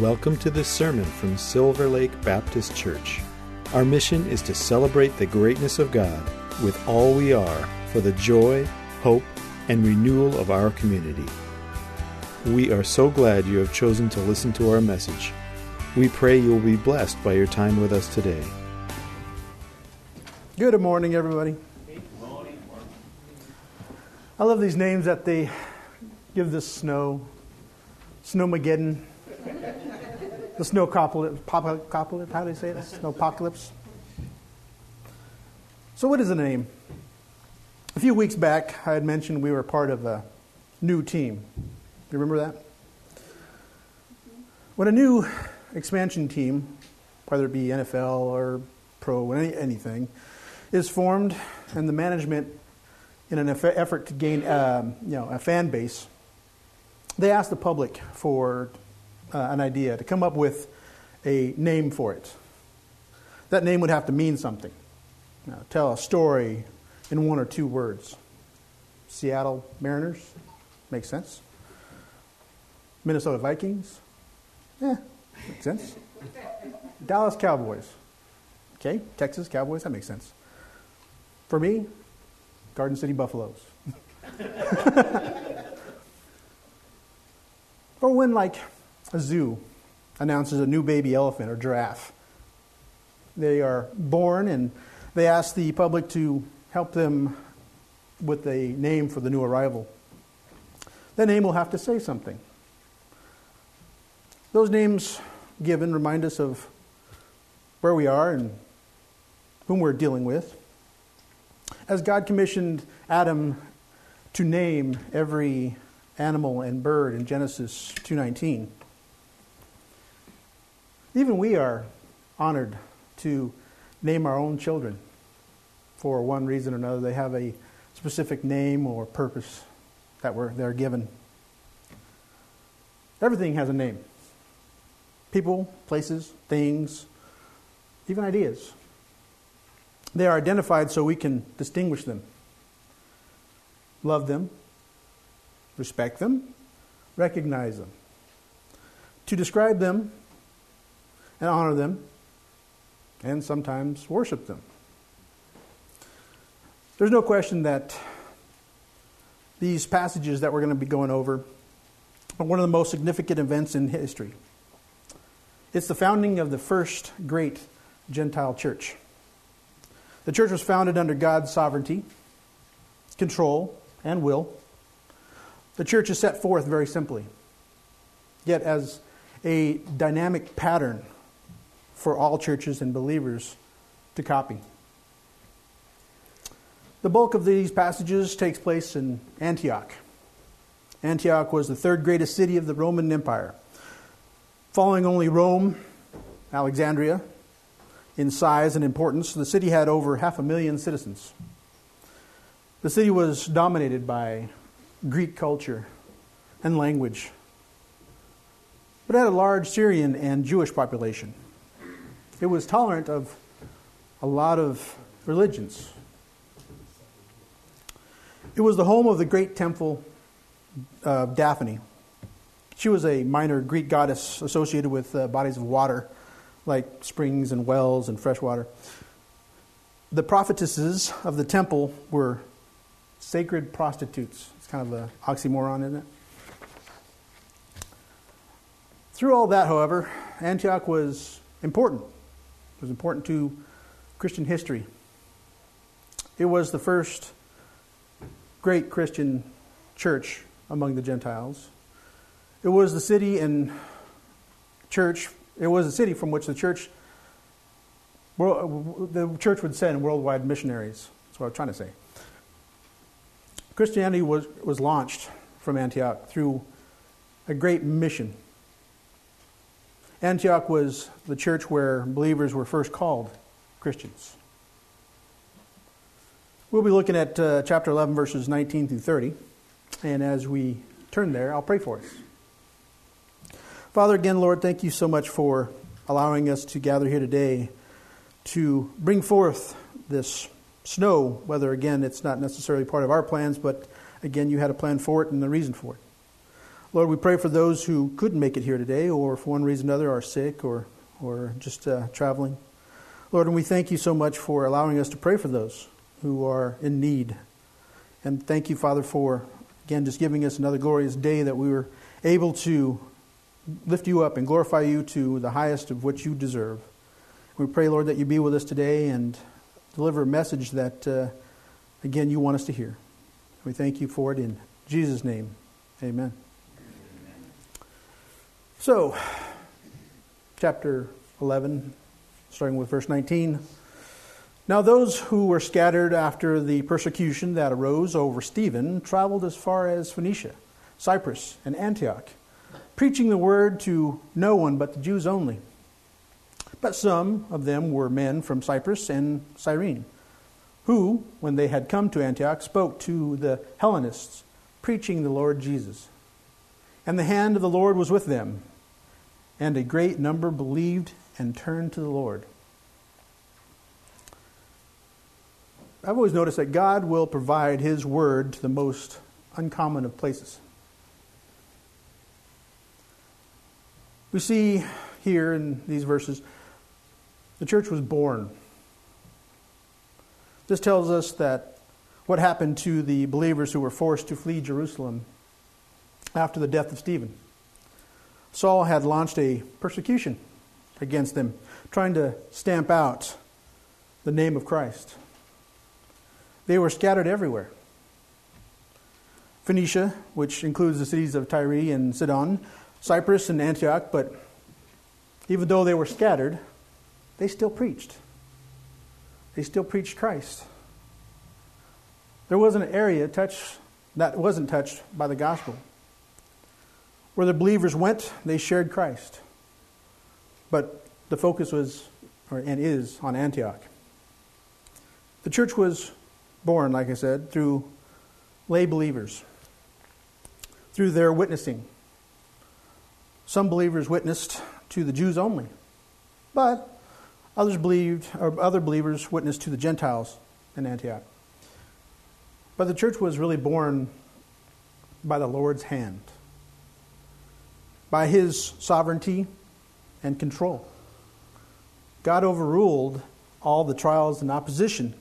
Welcome to this sermon from Silver Lake Baptist Church. Our mission is to celebrate the greatness of God with all we are for the joy, hope, and renewal of our community. We are so glad you have chosen to listen to our message. We pray you will be blessed by your time with us today. Good morning, everybody. I love these names that they give this snow. Snowmageddon. The snow apocalypse. How do they say it? Snow apocalypse. So, what is the name? A few weeks back, I had mentioned we were part of a new team. Do you remember that? When a new expansion team, whether it be NFL or pro, any, anything, is formed, and the management, in an effort to gain um, you know, a fan base, they ask the public for uh, an idea, to come up with a name for it. That name would have to mean something. Now, tell a story in one or two words. Seattle Mariners, makes sense. Minnesota Vikings, yeah, makes sense. Dallas Cowboys, okay. Texas Cowboys, that makes sense. For me, Garden City Buffaloes. or when, like, a zoo announces a new baby elephant or giraffe. They are born and they ask the public to help them with a name for the new arrival. That name will have to say something. Those names given remind us of where we are and whom we're dealing with. As God commissioned Adam to name every animal and bird in Genesis 2:19, even we are honored to name our own children for one reason or another. They have a specific name or purpose that we're, they're given. Everything has a name people, places, things, even ideas. They are identified so we can distinguish them, love them, respect them, recognize them. To describe them and honor them and sometimes worship them. There's no question that these passages that we're going to be going over are one of the most significant events in history. It's the founding of the first great Gentile church. The church was founded under God's sovereignty, control, and will. The church is set forth very simply, yet as a dynamic pattern for all churches and believers to copy. The bulk of these passages takes place in Antioch. Antioch was the third greatest city of the Roman Empire, following only Rome, Alexandria. In size and importance, the city had over half a million citizens. The city was dominated by Greek culture and language, but had a large Syrian and Jewish population. It was tolerant of a lot of religions. It was the home of the great temple uh, Daphne. She was a minor Greek goddess associated with uh, bodies of water, like springs and wells and fresh water. The prophetesses of the temple were sacred prostitutes. It's kind of an oxymoron, isn't it? Through all that, however, Antioch was important was important to Christian history. It was the first great Christian church among the Gentiles. It was the city and church, it was the city from which the church the church would send worldwide missionaries. That's what I'm trying to say. Christianity was, was launched from Antioch through a great mission Antioch was the church where believers were first called Christians. We'll be looking at uh, chapter 11, verses 19 through 30. And as we turn there, I'll pray for us. Father, again, Lord, thank you so much for allowing us to gather here today to bring forth this snow, whether, again, it's not necessarily part of our plans, but again, you had a plan for it and the reason for it. Lord, we pray for those who couldn't make it here today or for one reason or another are sick or, or just uh, traveling. Lord, and we thank you so much for allowing us to pray for those who are in need. And thank you, Father, for, again, just giving us another glorious day that we were able to lift you up and glorify you to the highest of which you deserve. We pray, Lord, that you be with us today and deliver a message that, uh, again, you want us to hear. We thank you for it in Jesus' name. Amen. So, chapter 11, starting with verse 19. Now, those who were scattered after the persecution that arose over Stephen traveled as far as Phoenicia, Cyprus, and Antioch, preaching the word to no one but the Jews only. But some of them were men from Cyprus and Cyrene, who, when they had come to Antioch, spoke to the Hellenists, preaching the Lord Jesus. And the hand of the Lord was with them, and a great number believed and turned to the Lord. I've always noticed that God will provide His word to the most uncommon of places. We see here in these verses the church was born. This tells us that what happened to the believers who were forced to flee Jerusalem after the death of Stephen. Saul had launched a persecution against them, trying to stamp out the name of Christ. They were scattered everywhere. Phoenicia, which includes the cities of Tyre and Sidon, Cyprus and Antioch, but even though they were scattered, they still preached. They still preached Christ. There wasn't an area touched that wasn't touched by the gospel. Where the believers went, they shared Christ. But the focus was, or, and is, on Antioch. The church was born, like I said, through lay believers, through their witnessing. Some believers witnessed to the Jews only, but Others believed, or other believers witnessed to the Gentiles in Antioch. But the church was really born by the Lord's hand, by his sovereignty and control. God overruled all the trials and opposition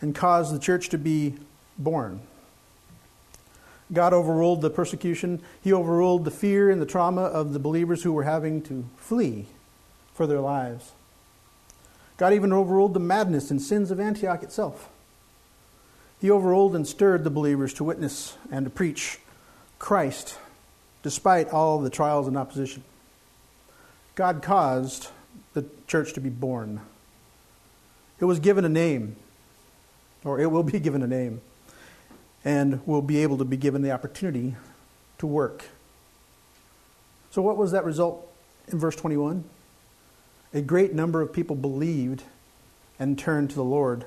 and caused the church to be born. God overruled the persecution. He overruled the fear and the trauma of the believers who were having to flee for their lives. God even overruled the madness and sins of Antioch itself. He overruled and stirred the believers to witness and to preach Christ despite all the trials and opposition. God caused the church to be born. It was given a name, or it will be given a name, and will be able to be given the opportunity to work. So, what was that result in verse 21? a great number of people believed and turned to the Lord.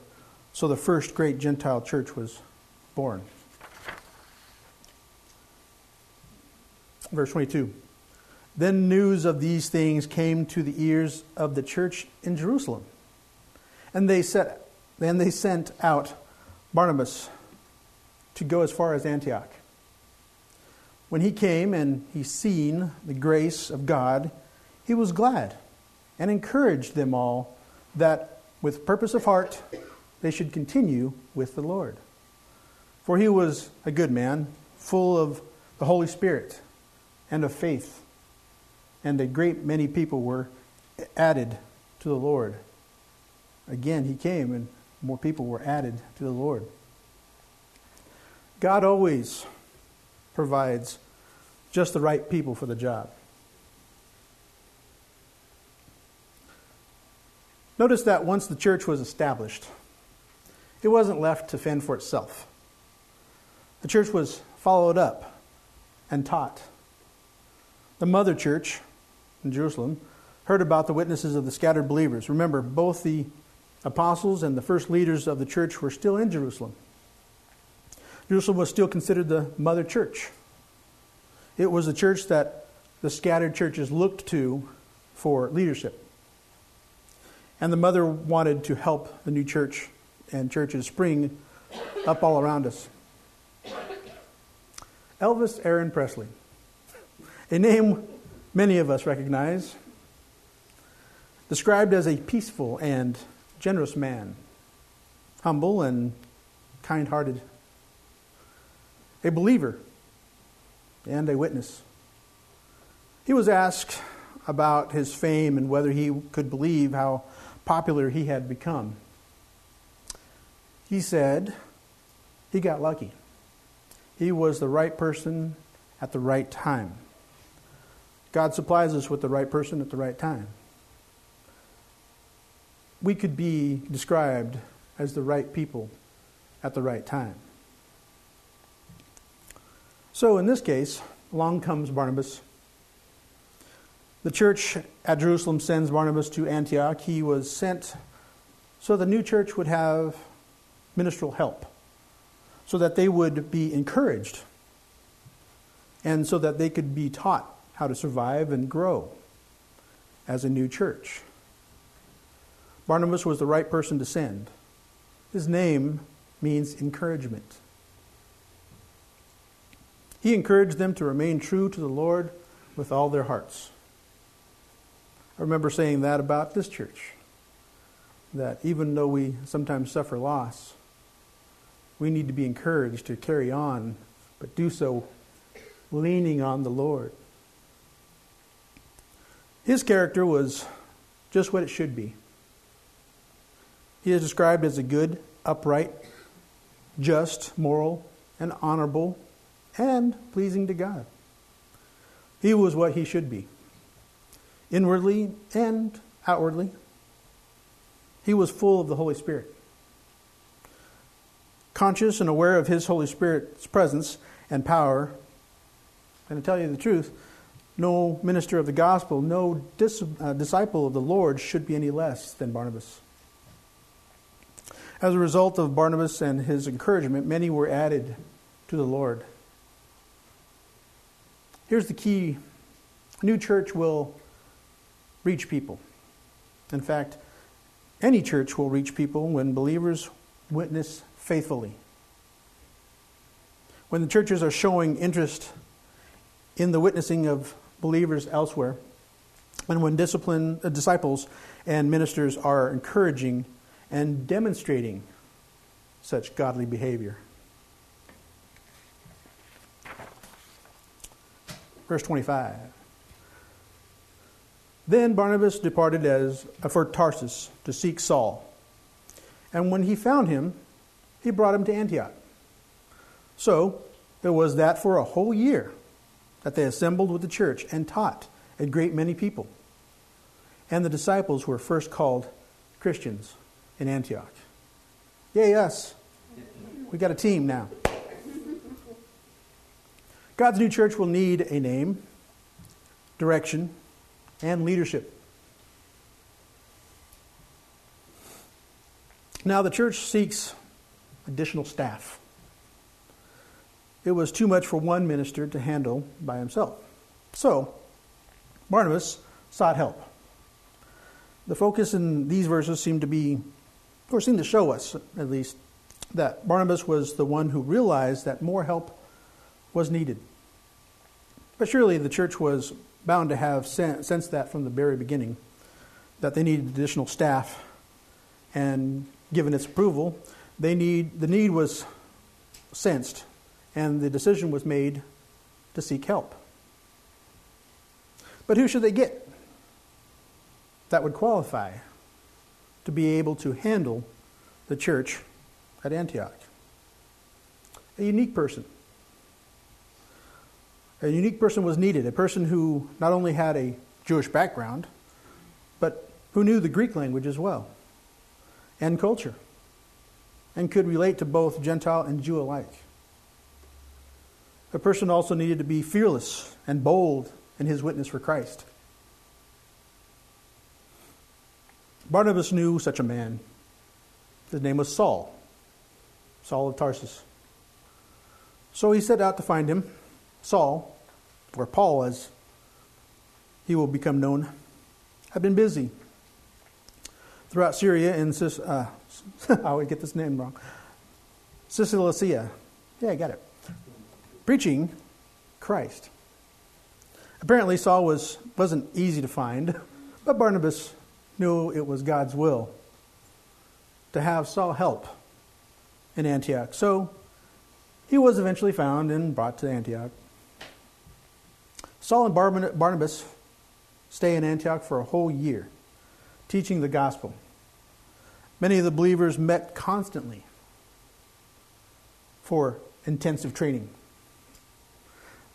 So the first great Gentile church was born. Verse 22. Then news of these things came to the ears of the church in Jerusalem. And they set, then they sent out Barnabas to go as far as Antioch. When he came and he seen the grace of God, he was glad and encouraged them all that with purpose of heart they should continue with the Lord. For he was a good man, full of the Holy Spirit and of faith, and a great many people were added to the Lord. Again, he came, and more people were added to the Lord. God always provides just the right people for the job. Notice that once the church was established, it wasn't left to fend for itself. The church was followed up and taught. The mother church in Jerusalem heard about the witnesses of the scattered believers. Remember, both the apostles and the first leaders of the church were still in Jerusalem. Jerusalem was still considered the mother church. It was the church that the scattered churches looked to for leadership. And the mother wanted to help the new church and churches spring up all around us. Elvis Aaron Presley A name many of us recognize, described as a peaceful and generous man, humble and kind hearted, a believer and a witness. He was asked about his fame and whether he could believe how popular he had become. He said he got lucky. He was the right person at the right time. God supplies us with the right person at the right time. We could be described as the right people at the right time. So, in this case, along comes Barnabas. The church at Jerusalem sends Barnabas to Antioch. He was sent so the new church would have ministerial help, so that they would be encouraged, and so that they could be taught how to survive and grow as a new church. Barnabas was the right person to send. His name means encouragement. He encouraged them to remain true to the Lord with all their hearts. I remember saying that about this church. That even though we sometimes suffer loss, we need to be encouraged to carry on, but do so leaning on the Lord. His character was just what it should be. He is described as a good, upright, just, moral, and honorable, and pleasing to God. He was what he should be, inwardly and outwardly. He was full of the Holy Spirit. Conscious and aware of his Holy Spirit's presence and power, and to tell you the truth, no minister of the gospel, no dis- uh, disciple of the Lord should be any less than Barnabas. As a result of Barnabas and his encouragement, many were added to the Lord. Here's the key new church will reach people. In fact, any church will reach people when believers witness faithfully. When the churches are showing interest in the witnessing of believers elsewhere, and when discipline, uh, disciples and ministers are encouraging and demonstrating such godly behavior. Verse 25. Then Barnabas departed as uh, for Tarsus to seek Saul. And when he found him, he brought him to Antioch. So it was that for a whole year that they assembled with the church and taught a great many people. And the disciples were first called Christians in Antioch. Yay, us. We got a team now. God's new church will need a name, direction, and leadership. Now, the church seeks additional staff. It was too much for one minister to handle by himself. So, Barnabas sought help. The focus in these verses seem to be or seem to show us, at least, that Barnabas was the one who realized that more help was needed. But surely the church was bound to have sensed that from the very beginning, that they needed additional staff. And given its approval, they need, the need was sensed, and the decision was made to seek help. But who should they get that would qualify to be able to handle the church at Antioch. A unique person. A unique person was needed, a person who not only had a Jewish background, but who knew the Greek language as well and culture and could relate to both Gentile and Jew alike. A person also needed to be fearless and bold in his witness for Christ. Barnabas knew such a man. His name was Saul, Saul of Tarsus. So he set out to find him. Saul, or Paul as he will become known, had been busy throughout Syria and Cis, uh, I always get this name wrong. Cilicia. Yeah, I got it. Preaching Christ. Apparently, Saul was, wasn't easy to find, but Barnabas knew it was God's will to have Saul help in Antioch. So he was eventually found and brought to Antioch. Saul and Barnabas stay in Antioch for a whole year, teaching the gospel. Many of the believers met constantly for intensive training.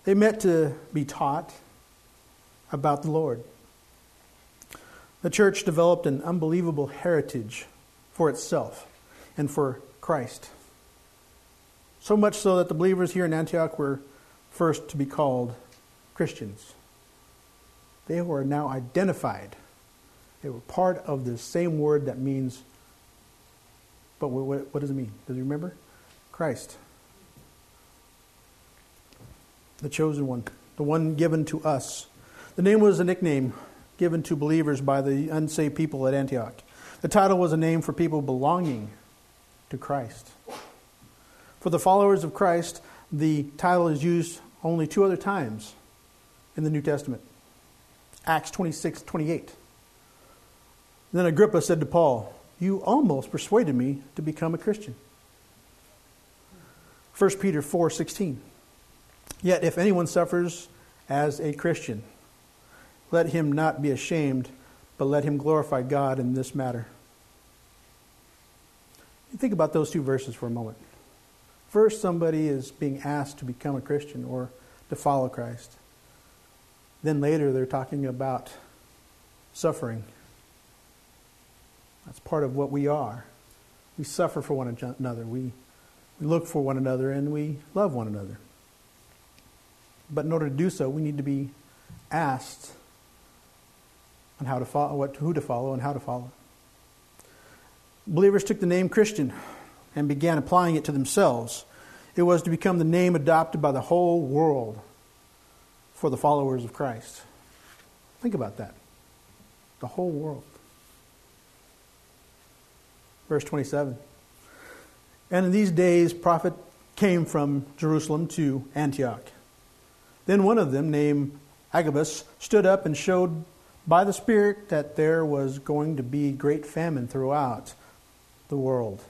They met to be taught about the Lord. The church developed an unbelievable heritage for itself and for Christ. So much so that the believers here in Antioch were first to be called Christians. They were now identified. They were part of the same word that means, but what, what does it mean? Does you remember? Christ. The chosen one, the one given to us. The name was a nickname given to believers by the unsaved people at Antioch. The title was a name for people belonging to Christ. For the followers of Christ, the title is used only two other times in the New Testament Acts 26 28. Then Agrippa said to Paul, You almost persuaded me to become a Christian. 1 Peter 4 16. Yet if anyone suffers as a Christian, let him not be ashamed, but let him glorify God in this matter. Think about those two verses for a moment. First, somebody is being asked to become a Christian or to follow Christ. Then later, they're talking about suffering. That's part of what we are. We suffer for one another. We, look for one another and we love one another. But in order to do so, we need to be asked on how to follow, what, who to follow and how to follow. Believers took the name Christian and began applying it to themselves. It was to become the name adopted by the whole world for the followers of Christ. Think about that. The whole world. Verse 27. And in these days, prophet came from Jerusalem to Antioch. Then one of them, named Agabus, stood up and showed by the Spirit that there was going to be great famine throughout the world,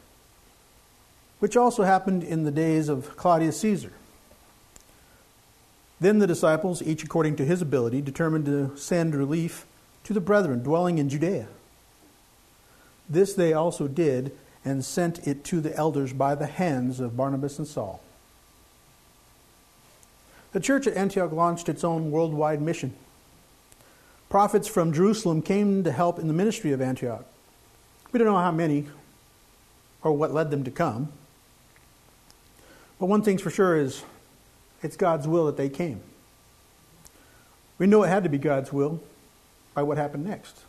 which also happened in the days of Claudius Caesar. Then the disciples, each according to his ability, determined to send relief to the brethren dwelling in Judea. This they also did, and sent it to the elders by the hands of Barnabas and Saul. The church at Antioch launched its own worldwide mission prophets from Jerusalem came to help in the ministry of Antioch. We don't know how many or what led them to come. But one thing's for sure is it's God's will that they came. We know it had to be God's will by what happened next.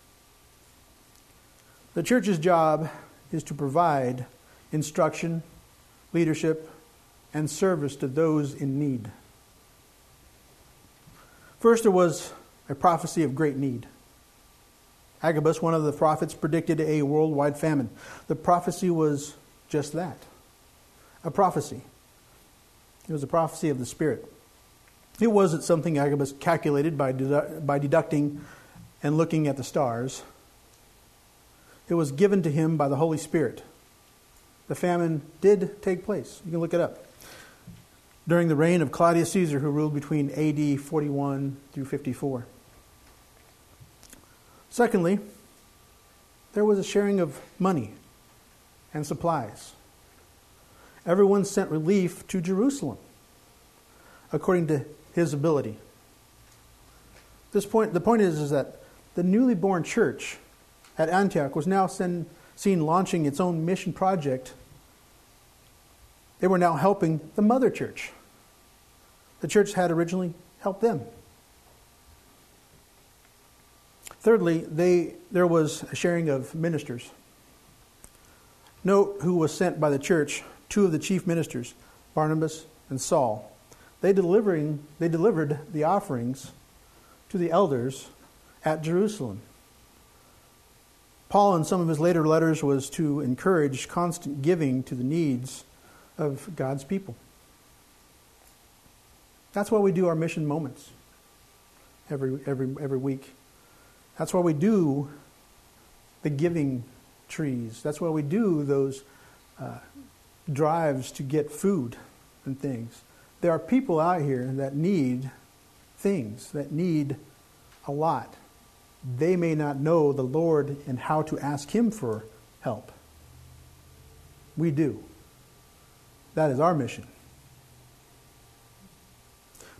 The church's job is to provide instruction, leadership, and service to those in need. First, there was a prophecy of great need. Agabus, one of the prophets, predicted a worldwide famine. The prophecy was just that a prophecy. It was a prophecy of the Spirit. It wasn't something Agabus calculated by, dedu- by deducting and looking at the stars. It was given to him by the Holy Spirit. The famine did take place. You can look it up. During the reign of Claudius Caesar, who ruled between AD 41 through 54. Secondly, there was a sharing of money and supplies. Everyone sent relief to Jerusalem according to his ability. This point, the point is, is that the newly born church at Antioch was now seen launching its own mission project. They were now helping the mother church. The church had originally helped them. Thirdly, they, there was a sharing of ministers. Note who was sent by the church, two of the chief ministers, Barnabas and Saul. They, delivering, they delivered the offerings to the elders at Jerusalem. Paul, in some of his later letters, was to encourage constant giving to the needs of God's people. That's why we do our mission moments. every, every, every week. That's why we do the giving trees. That's why we do those uh, drives to get food and things. There are people out here that need things, that need a lot. They may not know the Lord and how to ask Him for help. We do. That is our mission.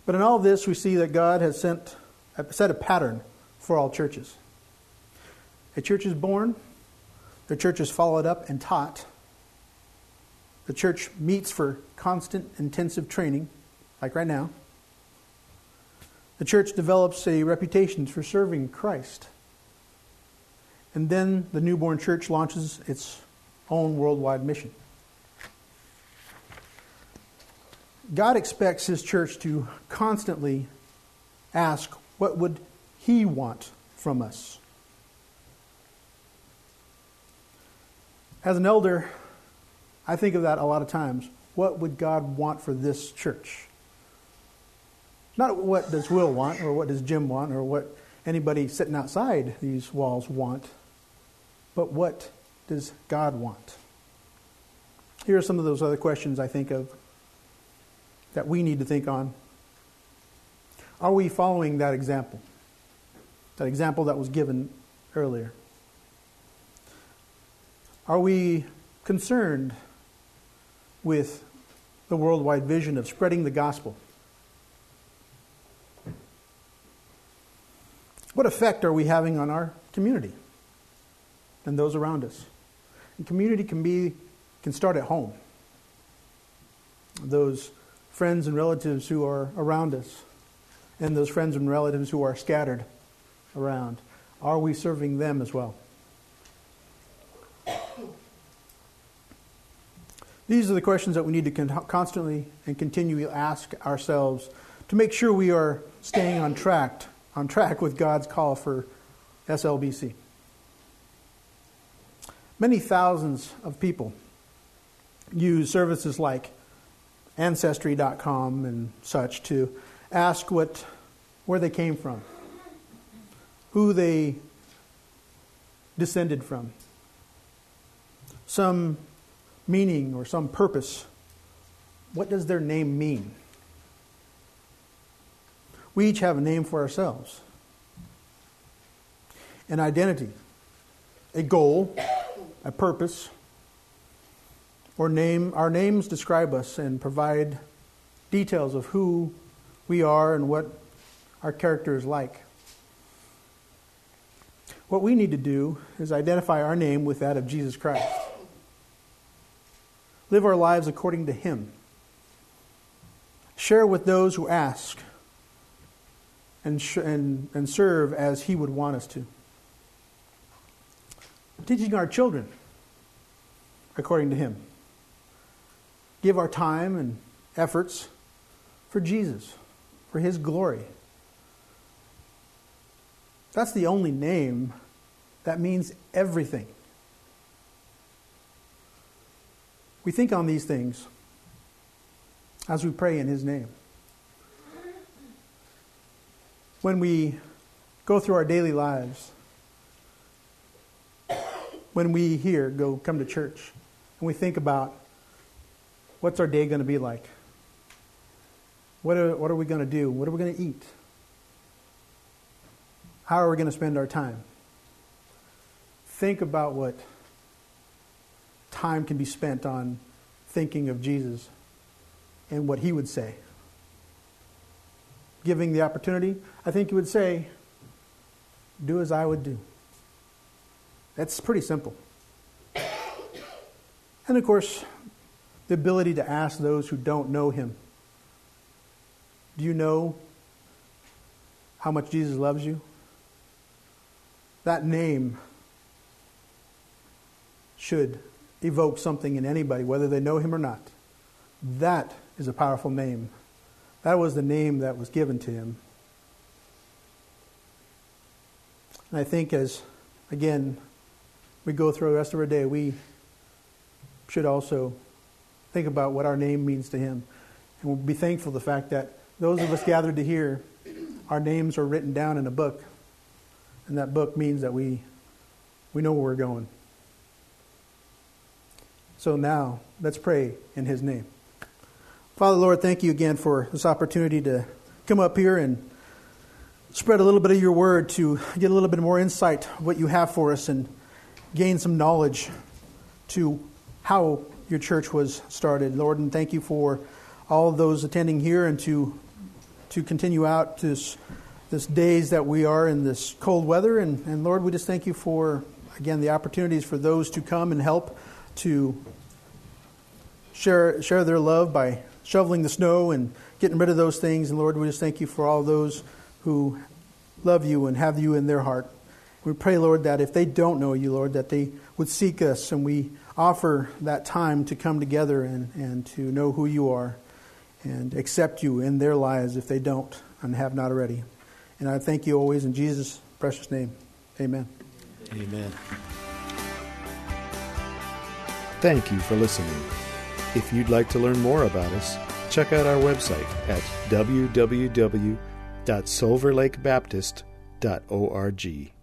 But in all this, we see that God has sent, set a pattern for all churches. A church is born, the church is followed up and taught. The church meets for constant, intensive training, like right now. The church develops a reputation for serving Christ. And then the newborn church launches its own worldwide mission. God expects his church to constantly ask, what would he want from us? As an elder, I think of that a lot of times. What would God want for this church? Not what does Will want, or what does Jim want, or what anybody sitting outside these walls want, but what does God want? Here are some of those other questions I think of that we need to think on. Are we following that example? That example that was given earlier. Are we concerned with the worldwide vision of spreading the gospel? What effect are we having on our community and those around us? And community can be can start at home. Those friends and relatives who are around us, and those friends and relatives who are scattered around. Are we serving them as well? These are the questions that we need to con- constantly and continually ask ourselves to make sure we are staying on track on track with God's call for SLBC. Many thousands of people use services like Ancestry.com and such to ask what, where they came from, who they descended from, some meaning or some purpose. What does their name mean? We each have a name for ourselves an identity, a goal, a purpose, or name. Our names describe us and provide details of who we are and what our character is like. What we need to do is identify our name with that of Jesus Christ. Live our lives according to Him. Share with those who ask and, sh- and, and serve as He would want us to. Teaching our children according to Him. Give our time and efforts for Jesus, for His glory. That's the only name that means everything. We think on these things as we pray in His name when we go through our daily lives, when we here go come to church, and we think about what's our day going to be like? What are, what are we going to do? What are we going to eat? How are we going to spend our time? Think about what time can be spent on thinking of Jesus and what he would say giving the opportunity, I think he would say, do as I would do. That's pretty simple. And of course, the ability to ask those who don't know him Do you know how much Jesus loves you? That name should evoke something in anybody, whether they know him or not. That is a powerful name. That was the name that was given to him. And I think as, again, we go through the rest of our day, we should also think about what our name means to him. And we'll be thankful the fact that those of us gathered to hear our names are written down in a book. And that book means that we, we know where we're going. So now, let's pray in His name. Father, Lord, thank you again for this opportunity to come up here and spread a little bit of your word to get a little bit more insight what you have for us and gain some knowledge to how your church was started. Lord, and thank you for all of those attending here and to to continue out this this days that we are in this cold weather and, and Lord, we just thank you for again the opportunities for those to come and help to share share their love by shoveling the snow and getting rid of those things. And Lord, we just thank you for all those who love you and have you in their heart. We pray, Lord, that if they don't know you, Lord, that they would seek us and we offer that time to come together and, and to know who you are and accept you in their lives if they don't and have not already. And I thank you always in Jesus' precious name. Amen. Amen. Thank you for listening. If you'd like to learn more about us, check out our website at www.silverlakebaptist.org.